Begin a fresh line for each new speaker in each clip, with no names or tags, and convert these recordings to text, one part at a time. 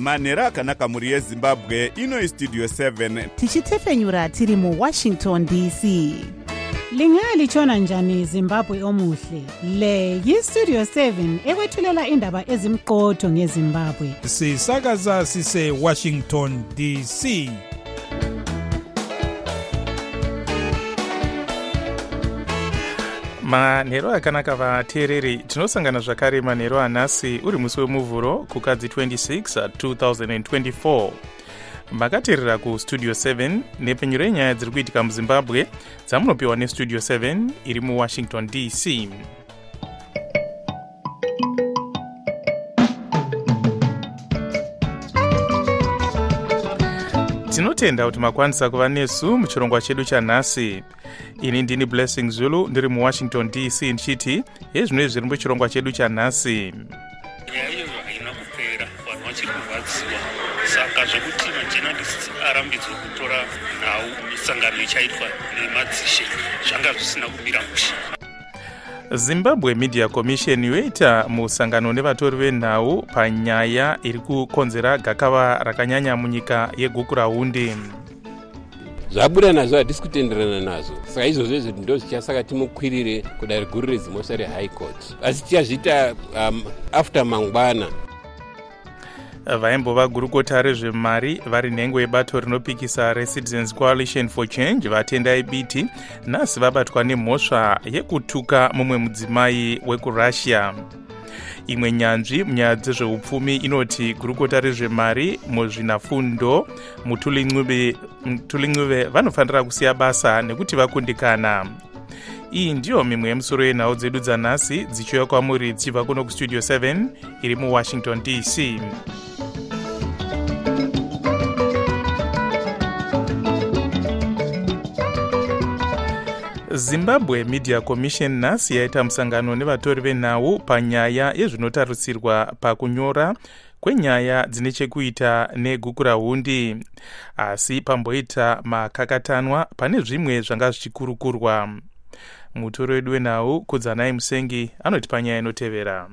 manhero akanaka mhuri yezimbabwe ino istudio 7
tichitefenyura tiri muwashington dc
lingalitshona njani zimbabwe omuhle? Le yistudio 7 ekwethulela indaba ezimqotho ngezimbabwe.
Sisakaza sisewashington dc
manhero akanaka vateereri tinosangana zvakare manhero anhasi uri musi wemuvhuro kukadzi 26 2024 makateerera kustudio 7 nepfenyuro yenyaya dziri kuitika muzimbabwe dzamunopiwa nestudio 7 iri muwashington dc tinotenda kuti makwanisa kuva nesu muchirongwa chedu chanhasi. Ini ndini blessing zulu ndiri muwashington dc ndichiti hezvino zviri muchirongwa chedu chanhasi?
Nyaya iyoyo haina kupera vanhu vachiri kurwadziwa saka zvekuti majenalists arambidzwe kutora nhau misangano ichaitwa nemadzishe zvanga zvisina kumira mushe
zimbabwe media commission yoita musangano nevatori venhau panyaya iri kukonzera gakava rakanyanya munyika yeguku rahundi.
Zvabuda nazvo hatisi kutenderana nazvo. Saka izvozvo izvo ndo zvichasaka timukwirire kudare guru redzimosva rehigh court. Asi tichazviita um, after mangwana
vaimbova gurukota rezvemari vari nhengo yebato rinopikisa recitizens coalition for change vatendai biti nhasi vabatwa nemhosva yekutuka mumwe mudzimai wekurussia. Imwe nyanzvi munyaya dzezveupfumi inoti gurukota rezvemari muzvinafundo mutulincuve vanofanira kusiya basa nekuti vakundikana. Iyi ndiyo mimwe yemusoro yenhau dzedu dzanhasi dzichiuya kwamuri dzichibva kuno kustudio 7 iri muwashington dc zimbabwe media commission nhasi yaita musangano nevatori venhau panyaya yezvinotarisirwa pakunyora kwenyaya dzine chekuita neguku rahundi asi pamboita makakatanwa pane zvimwe zvanga zvichikurukurwa mutori wedu wenhau kudzanai musengi anoti panyaya inotevera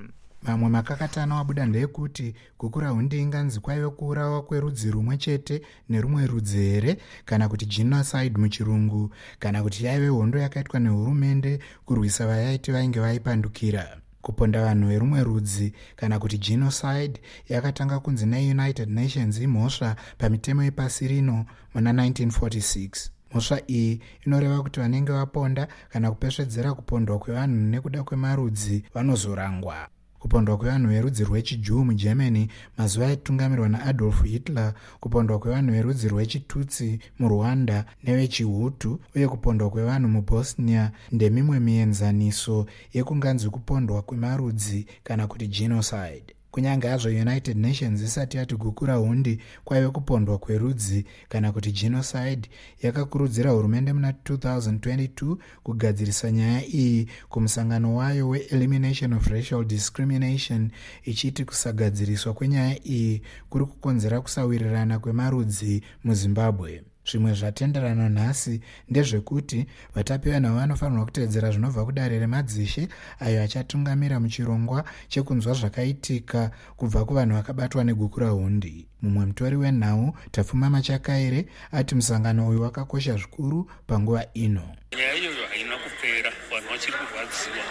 mamwe makakatano abuda ndeyekuti guku rahundi inganzi kwaive kuurawa kwerudzi rumwe chete nerumwe rudzi here? Kana kuti genocide muchirungu? Kana kuti yaive hondo yakaitwa nehurumende kurwisa vayaiti vainge vaipandukira? Kuponda vanhu verumwe rudzi? Kana kuti genocide yakatanga kunzi neunited nations imhosva pamitemo yepasi rino muna 1946 mhosva iyi inoreva kuti vanenge vaponda kana kupesvedzera kupondwa kwevanhu nekuda kwemarudzi vanozorangwa kupondwa kwevanhu verudzi rwechijuu mugermany mazuva aitungamirwa naadolf hitler kupondwa kwevanhu verudzi rwechitutsi murwanda nevechihutu uye kupondwa kwevanhu mubosnia ndemimwe mienzaniso yekunganzi kupondwa kwemarudzi kana kuti genocide kunyange hazvo united nations isati yati guku rahundi kwaive kupondwa kwerudzi kana kuti genocide. Yakakurudzira hurumende muna 2022 kugadzirisa nyaya iyi kumusangano wayo weelimination of racial discrimination ichiti kusagadziriswa kwenyaya iyi kuri kukonzera kusawirirana kwemarudzi muzimbabwe zvimwe zvatenderana nhasi ndezvekuti vatapi venhau vanofanirwa kutevedzera zvinobva kudare remadzishe ayo achatungamira muchirongwa chekunzwa zvakaitika kubva kuvanhu vakabatwa neguku rahundi mumwe mutori wenhau tapfuma machakaire ati musangano uyu wakakosha zvikuru panguva ino.
Nyaya iyoyo haina kupera vanhu vachiri kurwadziwa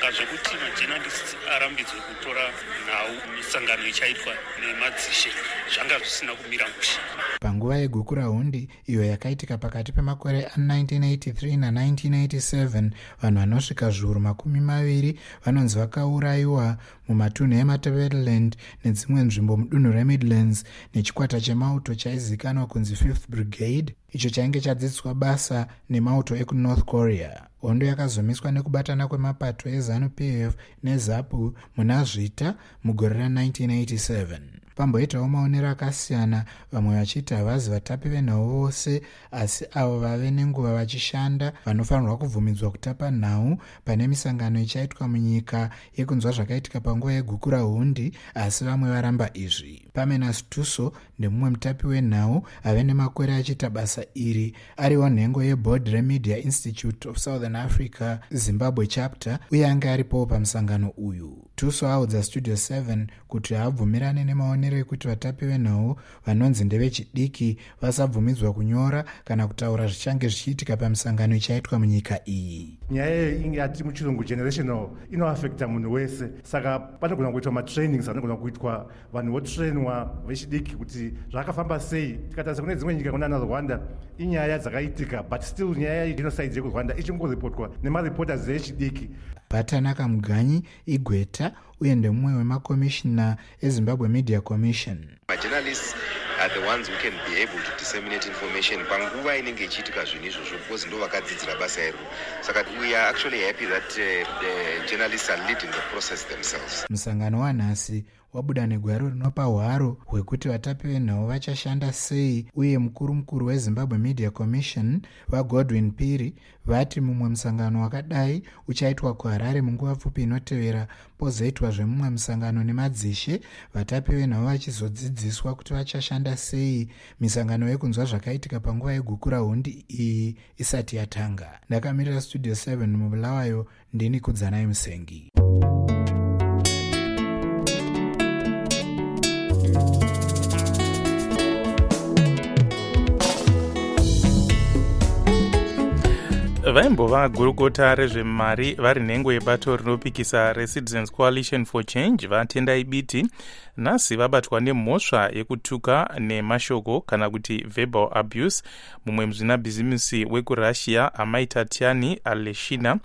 saka zvekuti majenalists arambidzwe kutora nhau misangano ichaitwa nemadzishe zvanga zvisina kumira mushe.
Panguva yeguku rahundi iyo yakaitika pakati pemakore a1983 na1987 vanhu vanosvika zviuru makumi maviri vanonzi vakaurayiwa mumatunhu emateverland nedzimwe nzvimbo mudunhu remidlands nechikwata chemauto chaizivikanwa kunzi 5th brigade. Icho chainge chadzidziswa basa nemauto ekunorth korea. Hondo yakazomiswa nekubatana kwemapato ezanup f nezapu muna zvita mugore ra1987 pamboitawo maonero akasiyana. Vamwe vachiti havazi vatapi venhau vose asi avo vave nenguva vachishanda. Vanofanirwa kubvumidzwa kutapa nhau. Pane misangano ichaitwa munyika yekunzwa zvakaitika panguva yeguku rahundi asi vamwe varamba izvi. Pamenas tuso ndemumwe mutapi wenhau ave nemakore achiita basa iri. Ariwo nhengo yeboard remedia institute of southern africa zimbabwe chapter uye anga aripowo pamusangano uyu. Tuso audza studio 7 kuti haabvumirane nemaonero ekuti vatapi venhau vanonzi ndevechidiki vasabvumidzwa kunyora kana kutaura zvichange zvichiitika pamusangano ichaitwa munyika iyi.
Nyaya iyo inge yati muchirungu generational inoafekta munhu wese. Saka panogona kuitwa matrainings anogona kuitwa vanhu votrainwa vechidiki kuti zvakafamba sei. Tikatarisa kune dzimwe nyika kunana rwanda inyaya dzakaitika but still nyaya yegenocide yekurwanda ichingoripotwa nemareporters echidiki
batanaka muganyi igweta uye ndemumwe wemakomishina ezimbabwe media commission.
Majournalists are the ones who can be able to disseminate information panguva inenge ichiitika zvinhu izvozvo because ndo vakadzidzira basa iro saka we are actually happy that uh, the journalists are leading the process themselves.
Musangano wanhasi wabuda negwaro rinopa hwaro hwekuti vatapi venhau vachashanda sei uye mukuru mukuru wezimbabwe media commission vagodwin piri vati mumwe musangano wakadai uchaitwa kuharare munguva pfupi inotevera pozoitwa zvemumwe musangano nemadzishe vatapi venhau vachizodzidziswa kuti vachashanda sei. Misangano yekunzwa zvakaitika panguva yegukura hundi iyi isati yatanga. Ndakamirira studio 7 mubulawayo ndini kudzanai musengi
vaimbova gurukota rezvemari vari nhengo yebato rinopikisa recitizens coalition for change vatendai biti nhasi vabatwa nemhosva yekutuka nemashoko kana kuti verbal abuse. Mumwe muzvinabhizimisi wekurussia amai tatiani aleshina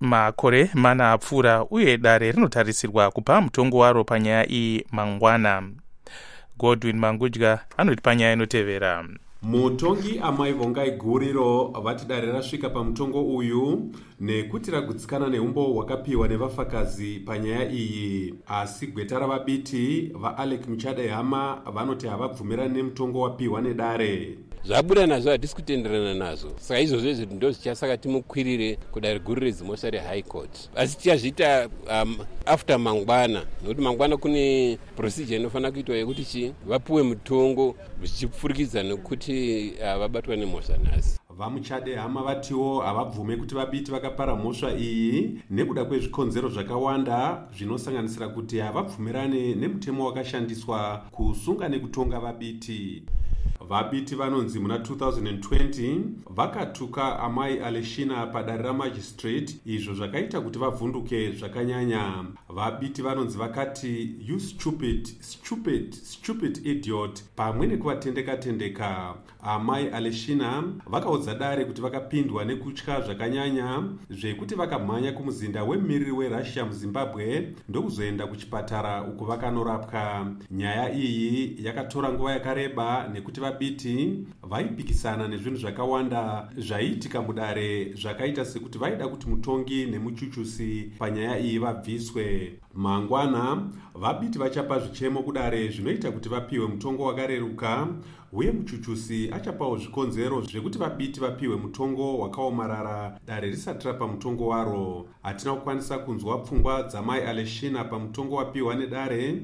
makore mana apfuura uye dare rinotarisirwa kupa mutongo waro panyaya iyi mangwana. Godwin mangudya anoti panyaya inotevera
mutongi amai vongai guriro vati dare rasvika pamutongo uyu nekuti ragutsikana neumbo hwakapiwa nevafakazi panyaya iyi. Asi gweta ravabiti vaalec muchade hama vanoti havabvumirani nemutongo wapiwa nedare
zvabuda nazvo hatisi kutenderana nazvo. Saka izvozvo izvi ndo zvichasaka timukwirire kudare guru redzimosva rehigh court. Asi tichazviita um, after mangwana nokuti mangwana kune procedure inofanira kuitwa yekuti chi vapiwe mutongo zvichipfurikidza nekuti uh, vabatwa nemhosva nhasi.
Vamuchade hama vatiwo havabvume kuti vabiti vakapara mhosva iyi. Nekuda kwezvikonzero zvakawanda zvinosanganisira kuti havabvumirane nemutemo wakashandiswa kusunga nekutonga vabiti vabiti vanonzi muna 2020 vakatuka amai aleshina padare ramagistrate izvo zvakaita kuti vavhunduke zvakanyanya. Vabiti vanonzi vakati you stupid stupid stupid idiot pamwe nekuvatendeka-tendeka amai aleshina vakaudza dare kuti vakapindwa nekutya zvakanyanya zvekuti vakamhanya kumuzinda wemumiriri werussia muzimbabwe ndokuzoenda kuchipatara uko vakanorapwa. Nyaya iyi yakatora nguva yakareba nekuti vabiti vaipikisana nezvinhu zvakawanda zvaiitika mudare zvakaita sekuti vaida kuti mutongi nemuchuchusi panyaya iyi vabviswe. Mangwana vabiti vachapa zvichemo kudare zvinoita kuti vapiwe mutongo wakareruka uye muchuchusi achapawo zvikonzero zvekuti vabiti vapiwe mutongo wakaomarara. Dare risati rapa mutongo waro. Hatina kukwanisa kunzwa pfungwa dzamai aleshina pamutongo wapiwa nedare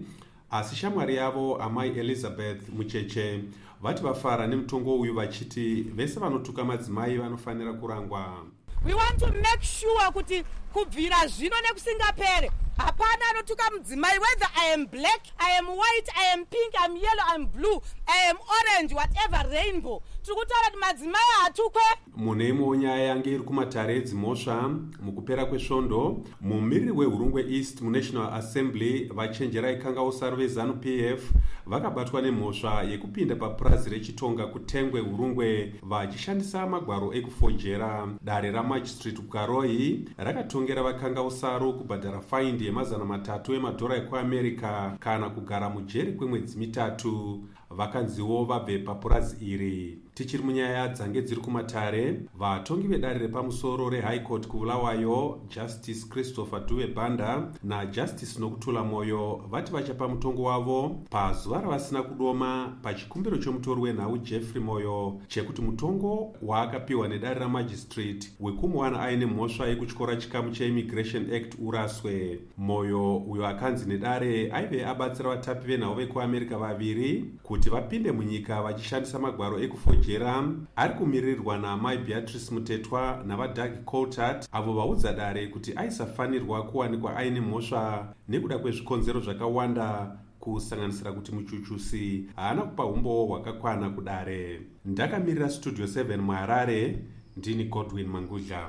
asi shamwari yavo amai elizabeth mucheche vati vafara nemutongo uyu vachiti vese vanotuka madzimai vanofanira kurangwa.
We want to make sure kuti kubvira zvino nekusingapere hapana anotuka mudzimai whether i am black i am white i am pink iam yellow iam blue i am orange whatever rainbow. Tiri kutaura kuti madzimai hatukwe.
Mune imwewo nyaya yange iri kumatare edzimhosva mukupera kwesvondo. Mumiriri wehurungwe east munational assembly vachenjera ikanga usaru vezanu pf vakabatwa nemhosva yekupinda papurazi rechitonga kutengwe hurungwe vachishandisa magwaro ekufojera dare ramagistrate kukaroi rakatongera vakanga usaru kubhadhara faindi yemazana matatu emadhora ekuamerica kana kugara mujeri kwemwedzi mitatu vakanziwo vabve papurazi iri tichiri munyaya dzange dziri kumatare vatongi vedare repamusoro rehigh court kuvulawayo justice christopher duve banda najustice nokutula mwoyo vati vachapa mutongo wavo pazuva ravasina kudoma pachikumbiro chomutori wenhau jeffrey moyo chekuti mutongo waakapiwa nedare ramagistrate wekumuwana aine mhosva yekutyora chikamu cheimmigration act uraswe. Moyo uyo akanzi nedare aive abatsira vatapi venhau vekuamerica vaviri kuti vapinde munyika vachishandisa magwaro ekufojera ari kumiririrwa namai beatrice mutetwa navadag coltart avo vaudza dare kuti aisafanirwa kuwanikwa aine mhosva nekuda kwezvikonzero zvakawanda kusanganisira kuti muchuchusi haana kupa umbowo hwakakwana kudare. Ndakamirira studio 7 muharare ndini godwin mangudla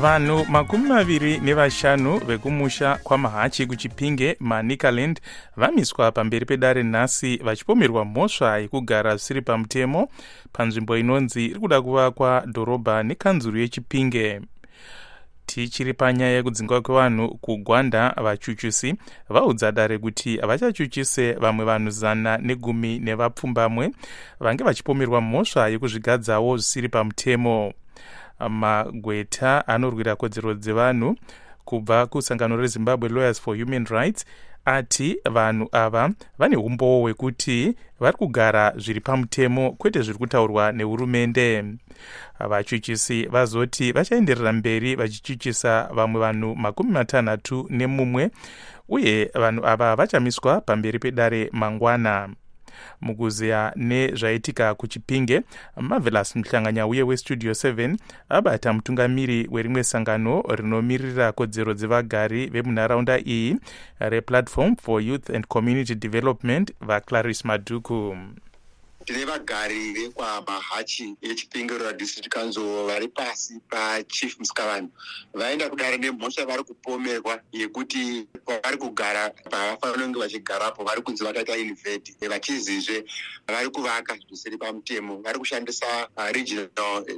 vanhu makumi maviri nevashanu vekumusha kwamahachi kuchipinge manikaland vamiswa pamberi pedare nhasi vachipomerwa mhosva yekugara zvisiri pamutemo. Panzvimbo inonzi iri kuda kuvakwa dhorobha nekanzuru yechipinge. Tichiri panyaya yekudzingwa kwevanhu kugwanda vachuchusi vaudza dare kuti havachachuchise vamwe vanhu zana negumi nevapfumbamwe vange vachipomerwa mhosva yekuzvigadzawo zvisiri pamutemo magweta anorwira kodzero dzevanhu kubva kusangano rezimbabwe lawyers for human rights ati vanhu ava vane umbowo hwekuti vari kugara zviri pamutemo kwete zviri kutaurwa nehurumende. Vachuchisi vazoti vachaenderera mberi vachichuchisa vamwe vanhu makumi matanhatu nemumwe uye vanhu ava vachamiswa pamberi pedare mangwana mukuziya nezvaitika kuchipinge marvelous muhlanganya uye westudio 7 abata mutungamiri werimwe sangano rinomirira kodzero dzevagari vemunharaunda iyi replatform for youth and community development vaclaris madhuku
tine vagari vekwamahachi echipingiro radistrict council vari pasi pachief musikavanhu vaenda kudare nemhosva vari kupomerwa yekuti pavari kugara pavafanira kunge vachigarapo vari kunzi vakaita invedi vachizizve vari kuvaka zvisiri pamutemo. Vari kushandisa uh, regional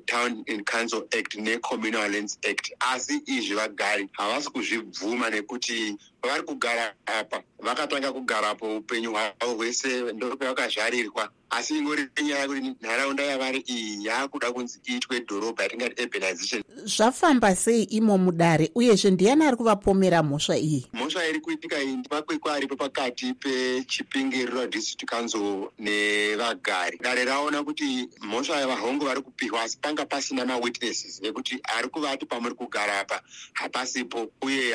town and council act necommunal lands act. Asi izvi vagari havasi kuzvibvuma nekuti pavari kugara apa vakatanga kugarapo upenyu hwavo hwese ndopavakazvarirwa asi ingori nyaya yekuti nharaunda yavari iyi yaakuda kunzi iitwe dhorobha yatingati urbanization.
Zvafamba sei imo mudare uyezve ndiani ari kuvapomera mhosva iyi?
Mhosva iri kuitika iyi ndimakwekwe aripo pakati pechipingi rural district council nevagari. Dare raona kuti mhosva yavahongo vari kupiwa asi panga pasina mawitnesses ekuti ari kuvati pamuri kugara apa. Hapasipo uye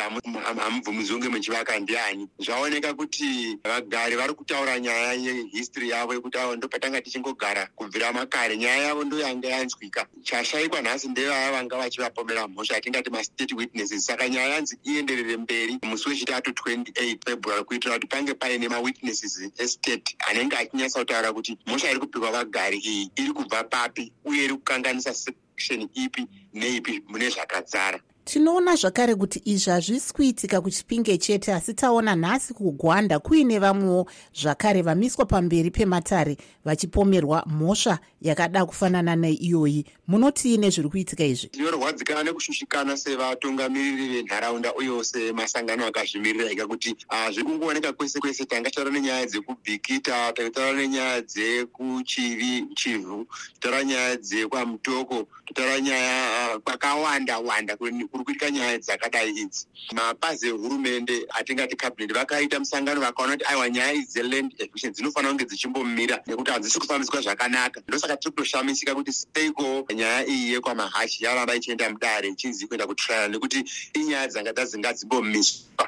hamubvumidzwi kunge muchivaka ndiani zvaoneka kuti vagari vari kutaura nyaya yehistory yavo yekuti avo ndo patanga tichingogara kubvira makare. Nyaya yavo ndo yanga yanzwika. Chashayikwa nhasi ndevaya vanga vachivapomera mhosva yatingati mastate witnesses. Saka nyaya yanzi ienderere mberi musi wechitatu 28 february kuitira kuti pange paine mawitnesses estate anenge achinyatsa kutaura kuti mhosva iri kupiwa vagari iyi iri kubva papi uye iri kukanganisa section ipi neipi mune zvakadzara
tinoona zvakare kuti izvi hazvisi kuitika kuchipinge chete asi taona nhasi kugwanda kuine vamwewo zvakare vamiswa pamberi pematare vachipomerwa mhosva yakada kufanana neiyoyi. Munotiine zviri kuitika izvi?
Tinorwadzikana nekushushikana sevatungamiriri venharaunda uyewo semasangano akazvimirira ika kuti zviri kungooneka kwese kwese tanga taura nenyaya dzekubhikita tataura nenyaya dzekuchivi chivhu totaura nyaya dzekwamutoko totaura nyaya kwakawanda wanda kuri kuitika nyaya dzakadai idzi. Mapazi ehurumende atingati cabinet vakaita musangano vakaona kuti aiwa nyaya idzi dzeland evision dzinofanira kunge dzichimbomira nekuti hadzisi kufambiswa zvakanaka. Ndosaka tiri kutoshamisika kuti seiko nyaya iyi yekwamahashi yaramba ichienda mudare ichinzi kuenda kutrial nekuti inyaya dzanga dzadzingadzimbommiswa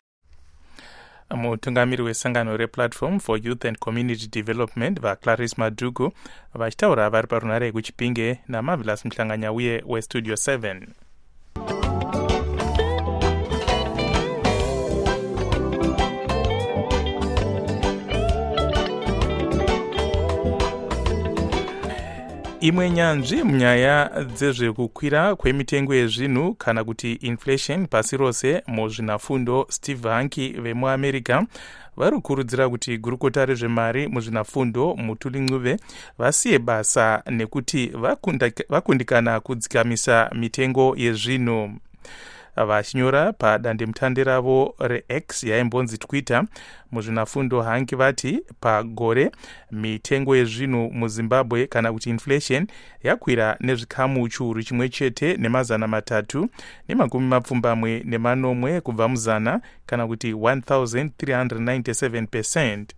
mutungamiri wesangano replatform for youth and community development vaclaris madhugu vachitaura vari parunhare yekuchipinge namavelas muhlanganya uye westudio 7 imwe nyanzvi munyaya dzezvekukwira kwemitengo yezvinhu kana kuti inflation pasi rose muzvinafundo steve hanki vemuamerica. Vari kukurudzira kuti gurukota rezvemari muzvinafundo mutuli ncuve vasiye basa nekuti vakundikana kudzikamisa mitengo yezvinhu vachinyora padandemutande ravo rex yaimbonzi twitter. Muzvinafundo hangi vati pagore mitengo yezvinhu muzimbabwe kana kuti inflation yakwira nezvikamu chiuru chimwe chete nemazana matatu nemakumi mapfumbamwe nemanomwe kubva muzana kana kuti 1397 percent.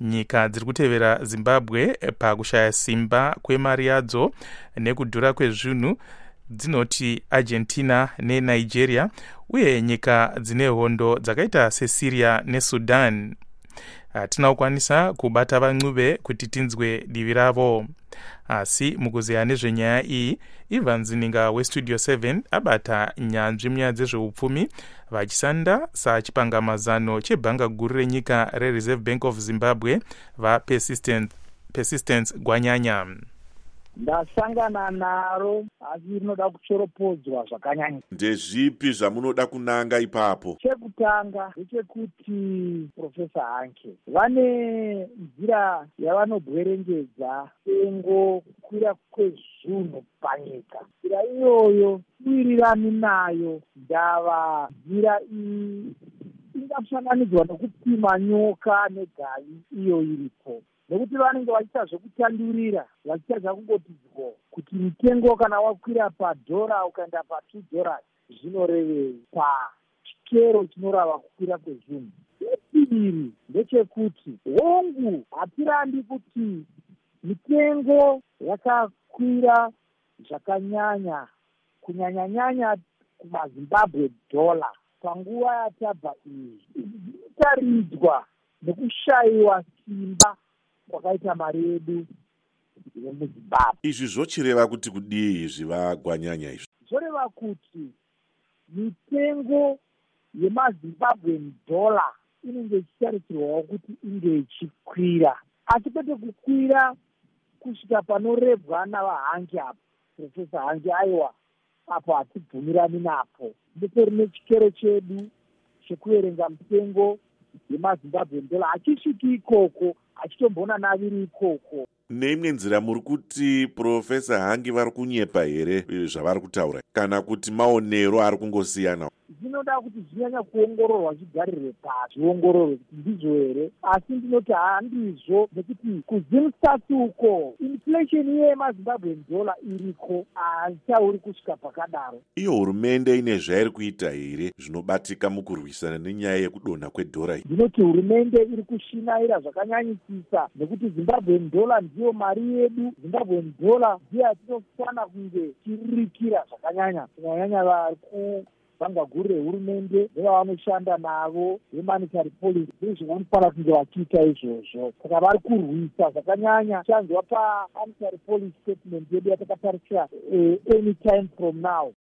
Nyika dziri kutevera zimbabwe pakushaya simba kwemari yadzo nekudhura kwezvinhu dzinoti argentina nenigeria uye nyika dzine hondo dzakaita sesyria nesudan. Hatina kukwanisa kubata vancuve kuti tinzwe divi ravo. Asi mukuzeya nezvenyaya iyi ivan zininga westudio 7 abata nyanzvi munyaya dzezveupfumi vachisanda sachipangamazano chebhanga guru renyika rereserve bank of zimbabwe vapersistence persistence gwanyanya
ndasangana naro asi rinoda kuchoropodzwa zvakanyanya.
Ndezvipi zvamunoda kunanga ipapo?
Chekutanga ndechekuti profesa hanke vane nzira yavanobwerengedza tengo kukwira kwezvinhu panyika. Nzira iyoyo iwirirani nayo ndava. Nzira iyi ingafananidzwa nokupima nyoka negai iyo iripo nekuti vanenge vachiita zvekutandurira vachiita zvakungoti dyo kuti mutengo kana wakwira padhora ukaenda patwo dollars zvinorevei pachikero chinorava kukwira kwezvinhu. Chechiviri ndechekuti hongu hatirambi kuti mitengo yakakwira zvakanyanya kunyanyanyanya kumazimbabwe dollar panguva yatabva iyi itaridzwa nekushayiwa simba kwakaita mari yedu yemuzimbabwe.
Izvi zvochireva kuti kudii izvi vagwanyanya izvi?
Zvoreva kuti mitengo yemazimbabwen dollar inenge ichitarisirwawo kuti inge ichikwira. Asi kwete kukwira kusvika panorebwa navahangi apo profesa hangi aiwa apo hatibvumirani napo. Nditorine chikero chedu chekuverenga mitengo yemazimbabwen dollar hachisviki ikoko achitombona naviri ikoko
neimwe nzira muri kuti profesa hangi vari kunyepa here zvavari kutaura? Kana kuti maonero ari kungosiyana
zvinoda kuti zvinyanya kuongororwa zvigarirwe pasi. Zviongororwe kuti ndizvo here asi ndinoti handizvo nekuti kuzimstats uko inflation iye yemazimbabwen dollar iriko haichauri kusvika pakadaro.
Iyo hurumende ine zvairi kuita here zvinobatika mukurwisana nenyaya yekudonha kwedhora
ndinoti hurumende iri kushinaira zvakanyanyisisa nekuti zimbabwen dollar ndiyo mari yedu zimbabwen dollar ndiyo yatinofana kunge tiririkira zvakanyanya. Kunyanyanya vari bhanga guru rehurumende nevavanoshanda navo vemonitary policy zviri zvinofanira kunge vachiita izvozvo. Saka vari kurwisa zvakanyanya. Chanzwa pamonitary policy statement yedu yatakatarisira any time from now.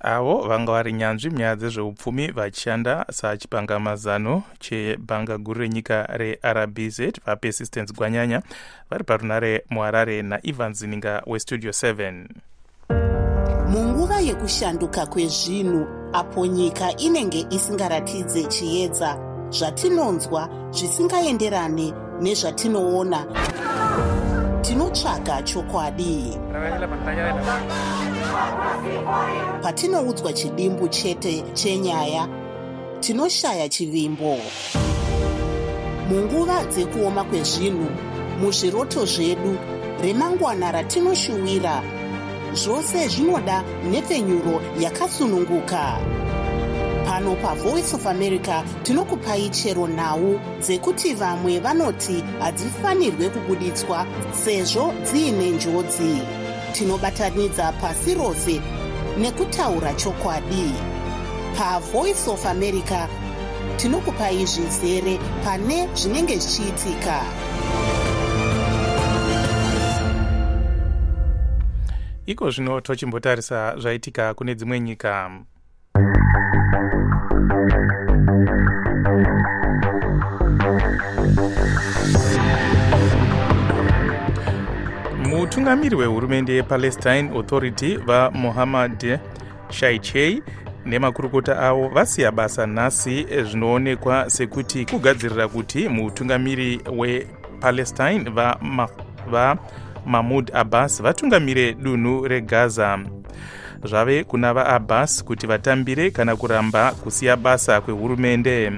Avo vanga vari nyanzvi munyaya dzezveupfumi vachishanda sachipangamazano chebhanga guru renyika rerbz vapersistence gwanyanya vari parunare muharare naivan zininga westudio 7
munguva yekushanduka kwezvinhu apo nyika inenge isingaratidze chiedza zvatinonzwa zvisingaenderane nezvatinoona. Tinotsvaga chokwadi. Patinoudzwa chidimbu chete chenyaya tinoshaya chivimbo. Munguva dzekuoma kwezvinhu muzviroto zvedu remangwana ratinoshuwira zvose zvinoda nhepfenyuro yakasununguka. Pano pavoice of america tinokupai chero nhau dzekuti vamwe vanoti hadzifanirwe kubuditswa sezvo dziine njodzi. Tinobatanidza pasi rose nekutaura chokwadi. Pavoice of america tinokupai zvizere pane zvinenge zvichiitika
iko zvino tochimbotarisa zvaitika kune dzimwe nyika. Mutungamiri wehurumende yepalestine authority vamohammad shaichei nemakurukota avo vasiya basa nhasi zvinoonekwa sekuti kugadzirira kuti mutungamiri wepalestine vamahmud va abbas vatungamire dunhu regaza. Zvave kuna vaabbas kuti vatambire kana kuramba kusiya basa kwehurumende.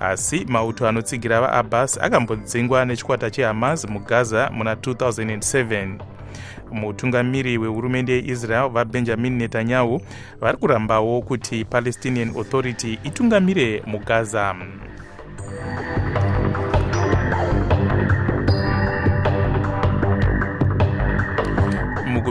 Asi mauto anotsigira vaabbas akambodzingwa nechikwata chehamas mugaza muna 2007 mutungamiri wehurumende yeisrael vabenjamin netanyahu vari kurambawo kuti palestinian authority itungamire mugaza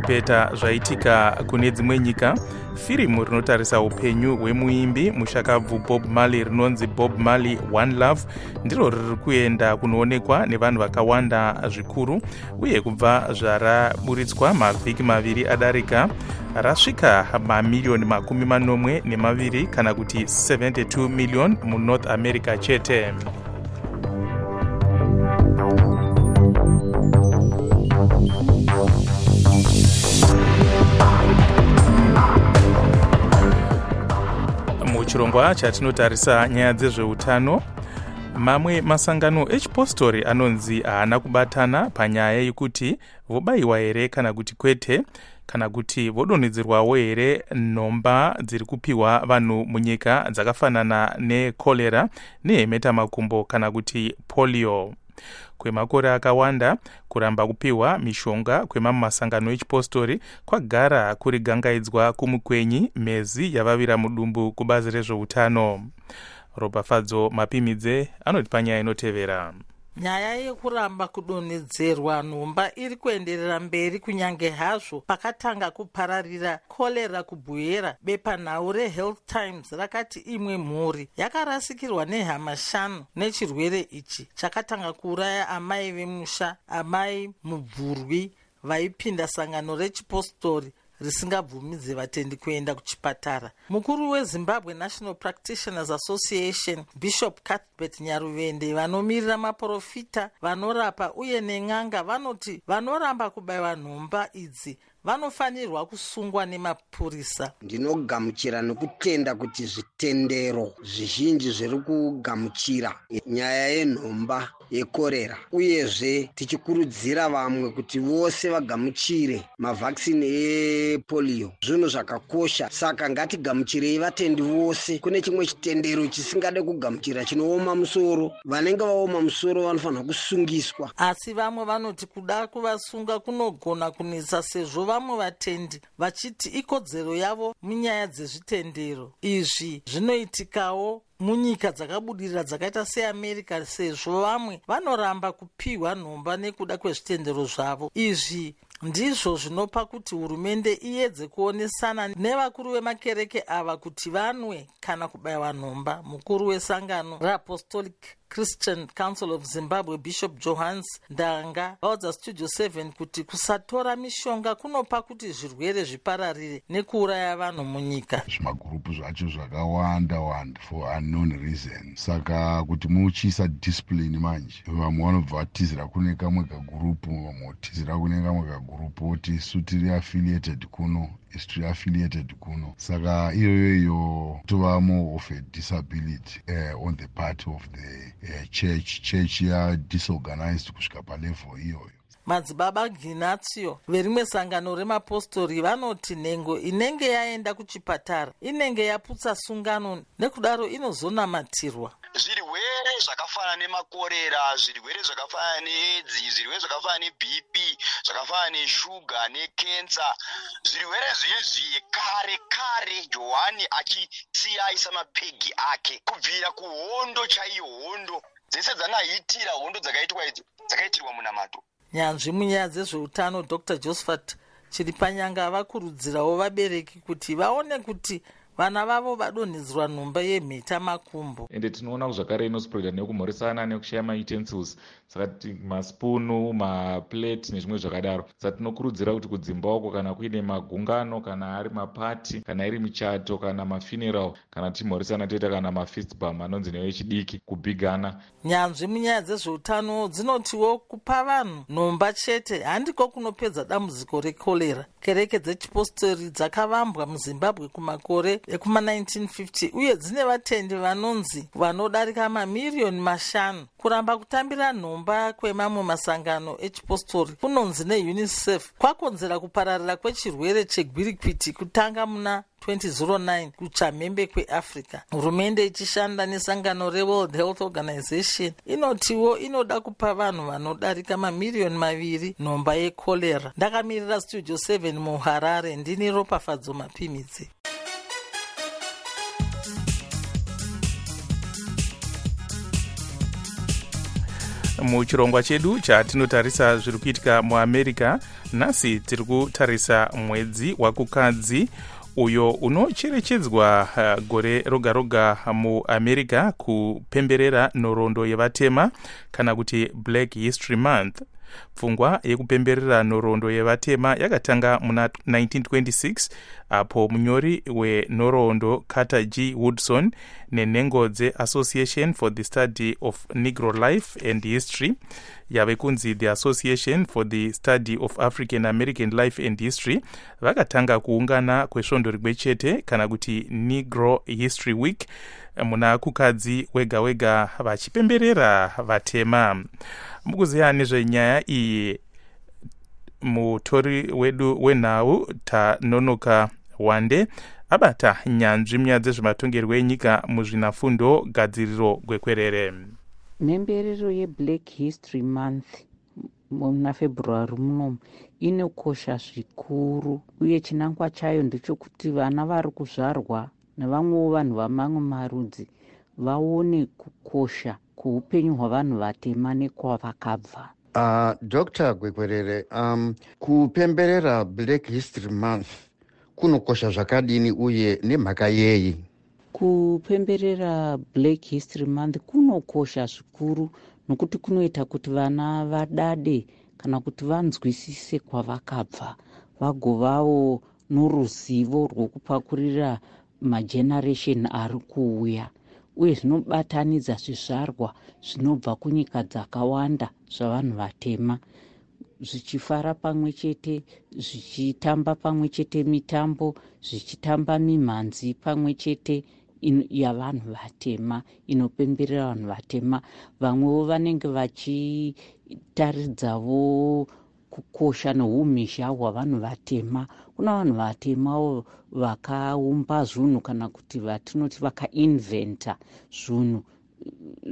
tipeta zvaitika kune dzimwe nyika. Firimu rinotarisa upenyu hwemuimbi mushakabvu bob marley rinonzi bob marley one love ndiro riri kuenda kunoonekwa nevanhu vakawanda zvikuru uye kubva zvaraburitswa mavhiki maviri adarika rasvika mamiriyoni makumi manomwe nemaviri kana kuti 72 million munorth america chete muchirongwa chatinotarisa nyaya dzezveutano mamwe masangano echipostori anonzi haana kubatana panyaya yekuti vobayiwa here kana kuti kwete kana kuti vodonhedzerwawo here nhomba dziri kupiwa vanhu munyika dzakafanana nekorera nehemeta-makumbo kana kuti polio kwemakore akawanda kuramba kupiwa mishonga kwemamwe masangano echipostori kwagara kuri gangaidzwa kumukwenyi mhezi yavavira mudumbu kubazi rezveutano. Ropafadzo mapimidze anoti panyaya inotevera
nyaya yekuramba kudonhedzerwa nhomba iri kuenderera mberi kunyange hazvo pakatanga kupararira korera kubhuyera bepanhau rehealth times rakati imwe mhuri yakarasikirwa nehama shanu nechirwere ichi chakatanga kuuraya amai vemusha amai mubvurwi vaipinda sangano rechipostori risingabvumidze vatendi kuenda kuchipatara. Mukuru wezimbabwe national practitioners association bishop cuthbert nyaruvende vanomirira maprofita vanorapa uye nen'anga vanoti vanoramba kubayiwa nhomba idzi vanofanirwa kusungwa nemapurisa
ndinogamuchira nekutenda kuti zvitendero zvizhinji zviri kugamuchira. Nyaya yenhomba yekorera. Uyezve tichikurudzira vamwe kuti vose vagamuchire mavhakisini epolio. Zvinhu zvakakosha. Saka ngatigamuchirei vatendi vose. Kune chimwe chitendero chisingade kugamuchira chinooma musoro. Vanenge vaoma musoro vanofanira kusungiswa.
Asi vamwe vanoti kuda kuvasunga kunogona kunetsa sezvo vamwe vatendi vachiti ikodzero yavo munyaya dzezvitendero. Izvi zvinoitikawo munyika dzakabudirira dzakaita seamerica sezvo vamwe vanoramba kupiwa nhomba nekuda kwezvitendero zvavo. Izvi ndizvo zvinopa kuti hurumende iyedze kuonesana nevakuru vemakereke ava kuti vanwe kana kubayiwa nhomba mukuru wesangano reapostolic christian council of zimbabwe bishop johans ndanga vaudza studio 7 kuti kusatora mishonga kunopa kuti zvirwere zvipararire nekuuraya vanhu munyika.
Zvimagurupu zvacho zvakawanda wanda for unknown reason saka kuti muchiisa discipline manje vamwe vanobva vatizira kune kamwe kagurupu vamwe votizira kune kamwe kagurupu oti isu tiri affiliated kuno isu tiri affiliated kuno. Saka iyoyo iyo tova more of a disability uh, on the part of the uh, church church yadisorganized kusvika palevel iyoyo.
Madzibaba ginatio verimwe sangano remapostori vanoti nhengo inenge yaenda kuchipatara inenge yaputsa sungano nekudaro inozonamatirwa
zvirwere zvakafanana nemakorera zvirwere zvakafanana needzi zvirwere zvakafanana nebp zvakafanana neshuga nekensa zvirwere zvinezvi kare kare johani achisiya aisa mapegi ake kubvira kuhondo chaiyo hondo. Dzese dzanaitira hondo dzakaitwa idzo dzakaitirwa munamato.
Nyanzvi munyaya dzezveutano dr josephat chiripanyanga vakurudzirawo vabereki kuti vaone kuti vana vavo vadonhedzerwa nhomba yemheta makumbo.
Ende tinoona zvakare inospreada nekumhoresana nekushaya mautensils saka maspunu maplate nezvimwe zvakadaro. Saka tinokurudzira kuti kudzimba uko kana kuine magungano kana ari mapati kana iri michato kana mafuneral kana tichimhoresana toita kana mafistbam anonzi nevechidiki kubhigana.
Nyanzvi munyaya dzezveutano dzinotiwo kupa vanhu nhomba chete handiko kunopedza dambudziko rekorera kereke dzechipostori dzakavambwa muzimbabwe kumakore ekuma1950 uye dzine vatendi vanonzi vanodarika mamiriyoni mashanu kuramba kutambira nhomba kwemamwe masangano echipostori kunonzi neunicef kwakonzera kupararira kwechirwere chegwirikwiti kutanga muna 2009 kuchamhembe kweafrica hurumende ichishanda nesangano reworld health organization inotiwo inoda kupa vanhu vanodarika mamiriyoni maviri nhomba yekorera ndakamirira studio 7 muharare ndini ropafadzo mapimidzi
muchirongwa chedu chatinotarisa zviri kuitika muamerica. Nhasi tiri kutarisa mwedzi wakukadzi uyo unocherechedzwa uh, gore roga roga muamerica kupemberera nhoroondo yevatema kana kuti black history month pfungwa yekupemberera nhoroondo yevatema yakatanga muna 1926 apo munyori wenhoroondo carter g. Woodson nenhengo dzeassociation for the study of negro life and history yave kunzi the association for the study of african american life and history vakatanga kuungana kwesvondo rimwe chete kana kuti negro history week muna kukadzi wega wega vachipemberera vatema mukuziva nezvenyaya iyi mutori wedu wenhau tanonoka wande. Abata nyanzvi munyaya dzezvematongerwo enyika muzvinafundo gadziriro gwekwerere.
Mhemberero yeblack history month muna february munomu inokosha zvikuru uye chinangwa chayo ndechekuti vana vari kuzvarwa nevamwewo vanhu vamamwe marudzi vaone kukosha kweupenyu hwavanhu vatema nekwavakabva.
Uh, dr gwekwerere um, kupemberera black history month kunokosha zvakadini uye nemhaka yeyi?
Kupemberera black history month kunokosha zvikuru nokuti kunoita kuti vana vadade kana kuti vanzwisise kwavakabva. Vagovawo noruzivo rwokupakurira mageneration ari kuuya uye zvinobatanidza zvizvarwa zvinobva kunyika dzakawanda zvavanhu vatema zvichifara pamwe chete zvichitamba pamwe chete mitambo zvichitamba mimhanzi pamwe chete yavanhu vatema inopemberera vanhu vatema. Vamwewo vanenge vachitaridzawo kukosha neumhizha hwavanhu vatema kuna vanhu vatemawo vakaumba zvinhu kana kuti vatinoti vakainventa zvinhu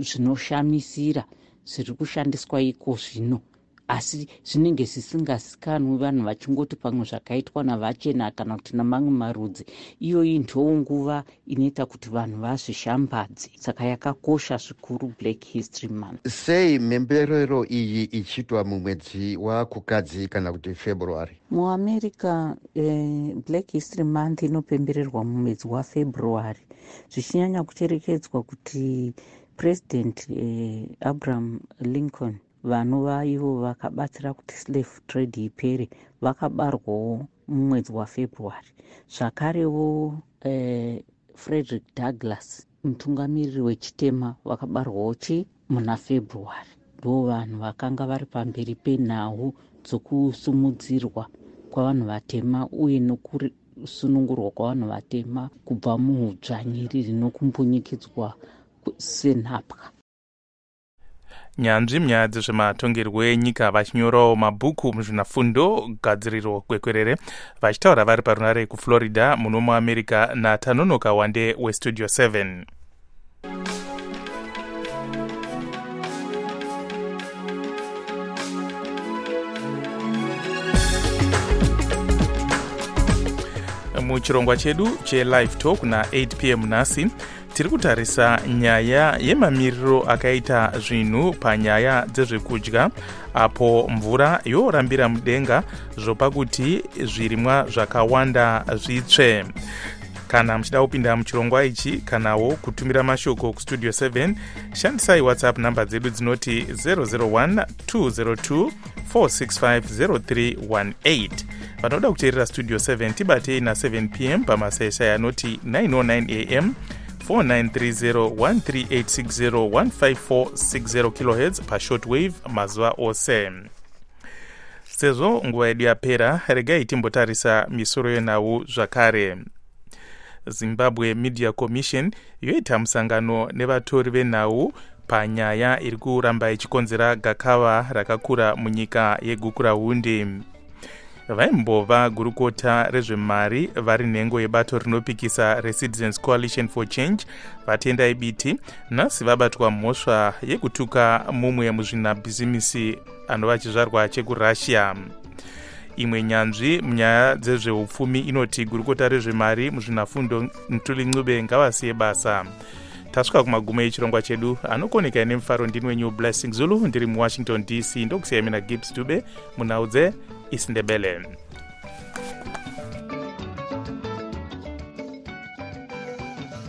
zvinoshamisira zviri kushandiswa iko zvino asi zvinenge zvisingazikanwi vanhu vachingoti pamwe zvakaitwa navachena kana kuti namamwe marudzi. Iyoyi ndoo nguva inoita kuti vanhu vazvishambadze. Saka yakakosha zvikuru black history month.
Sei mhemberero iyi ichiitwa mumwedzi wakukadzi kana kuti february?
Muamerica eh, black history month inopembererwa mumwedzi wafebruary. Zvichinyanya kucherekedzwa kuti president eh, abraham lincoln vanova ivo vakabatsira kuti slave trade ipere vakabarwawo mumwedzi wafebruary. Zvakarewo eh, frederick douglas mutungamiriri wechitema vakabarwawo chi muna february. Ndo vanhu vakanga vari pamberi penhau dzokusumudzirwa kwavanhu vatema uye nokusunungurwa kwavanhu vatema kubva muudzvanyiriri nokumbunyikidzwa senhapwa
nyanzvi munyaya dzezvematongerwo enyika vachinyorawo mabhuku muzvinafundo gadziriro kwekwerere vachitaura vari parunare kuflorida muno muamerica natanonoka wande westudio 7 muchirongwa chedu chelive talk na8 pm nhasi tiri kutarisa nyaya yemamiriro akaita zvinhu panyaya dzezvekudya apo mvura yorambira mudenga zvopa kuti zvirimwa zvakawanda zvitsve. Kana muchida kupinda muchirongwa ichi kanawo kutumira mashoko kustudio 7 shandisai whatsapp nhamba dzedu dzinoti 001 202 465 vanoda kuteerera studio 7 tibatei na7 pm pamasaisai anoti 909 am 4930 kilohertz pashortwave mazuva ose. Sezvo nguva yedu yapera regai timbotarisa misoro yenhau zvakare. Zimbabwe media commission yoita musangano nevatori venhau panyaya iri kuramba ichikonzera gakava rakakura munyika yegukurahundi vaimbova gurukota rezvemari vari nhengo yebato rinopikisa recitizens coalition for change vatendai biti nhasi vabatwa mhosva yekutuka mumwe muzvinabhizimisi anova achizvarwa chekurussia. Imwe nyanzvi munyaya dzezveupfumi inoti gurukota rezvemari muzvinafundo ntuli ncube ngavasiye basa tasvika kumagumo echirongwa chedu anokonekai nemufaro ndini wenyu blessing zulu ndiri muwashington dc ndokusiyai mina gibbs dube munhau dzeisindebele